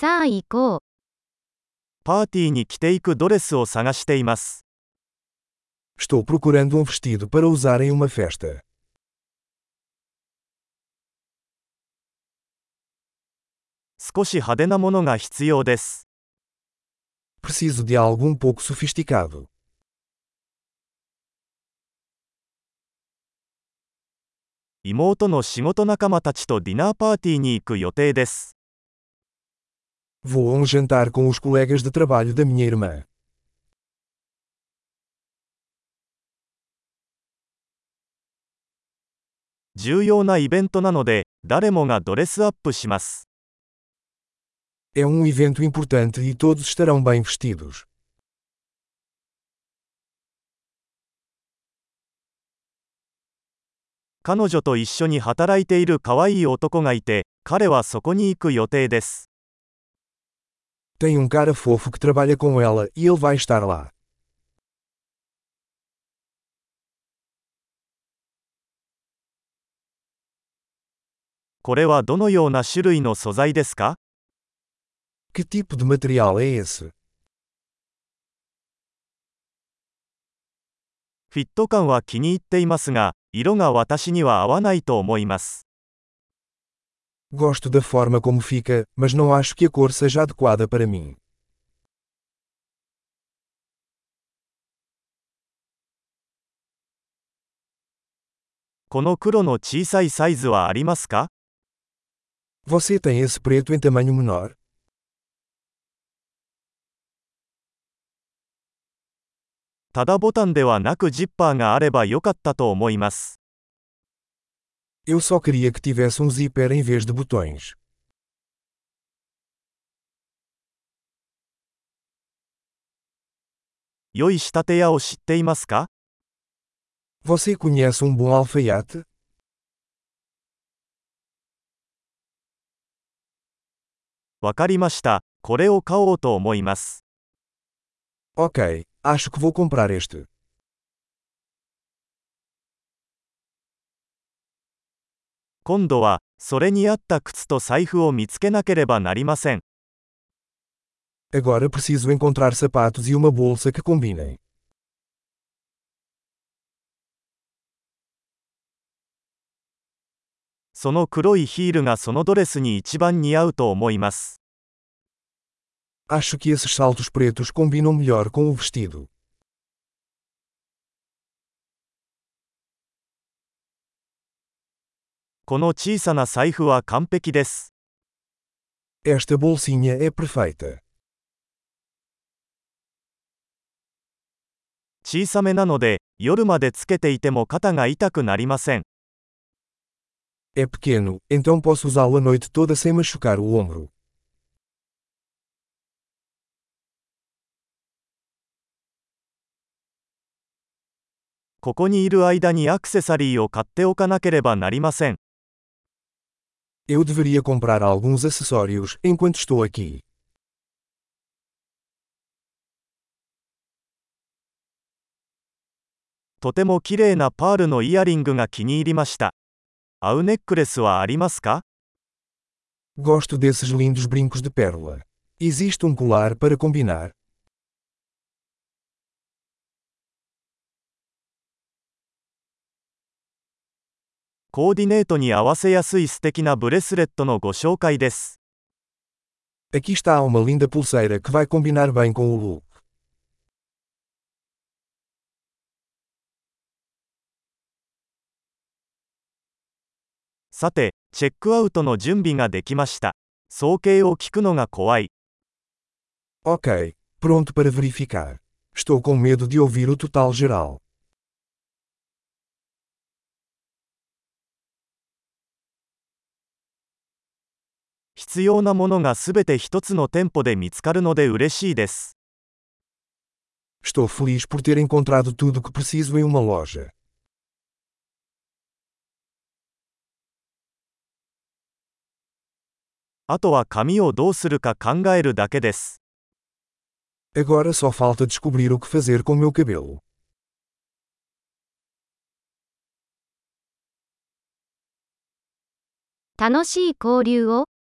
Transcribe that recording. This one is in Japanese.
さあ行こう。パーティーに着ていくドレスを探しています。Estou procurando um vestido para usar em uma festa. 少し派手なものが必要です。Preciso de algo um pouco sofisticado. 妹の仕事仲間たちとディナーパーティーに行く予定です。Vou a um jantar com os colegas de trabalho da minha irmã. 重要なイベントなので、誰もがドレスアップします。 É um evento importante e todos estarão bem vestidos. 彼女と一緒に働いている可愛い男がいて、彼はそこに行く予定です。 Tem um cara fofo que trabalha com ela e ele vai estar lá. これはどのような種類の素材ですか Que tipo de material é esse? フィット感は気に入っていますが、色が私には合わないと思います。Gosto da forma como fica, mas não acho que a cor seja adequada para mim. この黒の小さいサイズはありますか Você tem esse preto em tamanho menor? ただボタンではなくジッパーがあればよかったと思います。 eu só queria que tivesse um zíper em vez de botões. Você conhece um bom alfaiate? Ok, acho que vou comprar este. 今度は、それに合った靴と財布を見つけなければなりません。Agora preciso encontrar sapatos e uma bolsa que combinem. その黒いヒールがそのドレスに一番似合うと思います。Acho que esses saltos pretos combinam melhor com o vestido. この小さな財布は完璧です。Esta bolsinha é perfeita. 小さめなので、夜までつけていても肩が痛くなりません。É pequeno, então posso usá-lo a noite toda sem machucar o ombro. ここにいる間にアクセサリーを買っておかなければなりません。Eu deveria comprar alguns acessórios enquanto estou aqui. Gosto desses lindos brincos de pérola. Existe um colar para combinar? コーディネートに合わせやすい素敵なブレスレットのご紹介です。Aqui está uma linda pulseira que vai combinar bem com o look. さて、チェックアウトの準備ができました。総計を聞くのが怖い。Ok, pronto para verificar. Estou com medo de ouvir o total geral. 必要なものがすべて一つの店舗で見つかるので嬉しいです。Estou feliz por ter encontrado tudo o que preciso em uma loja. あとは紙をどうするか考えるだけです。Agora só falta descobrir o que fazer com meu cabelo. 楽しい交流を。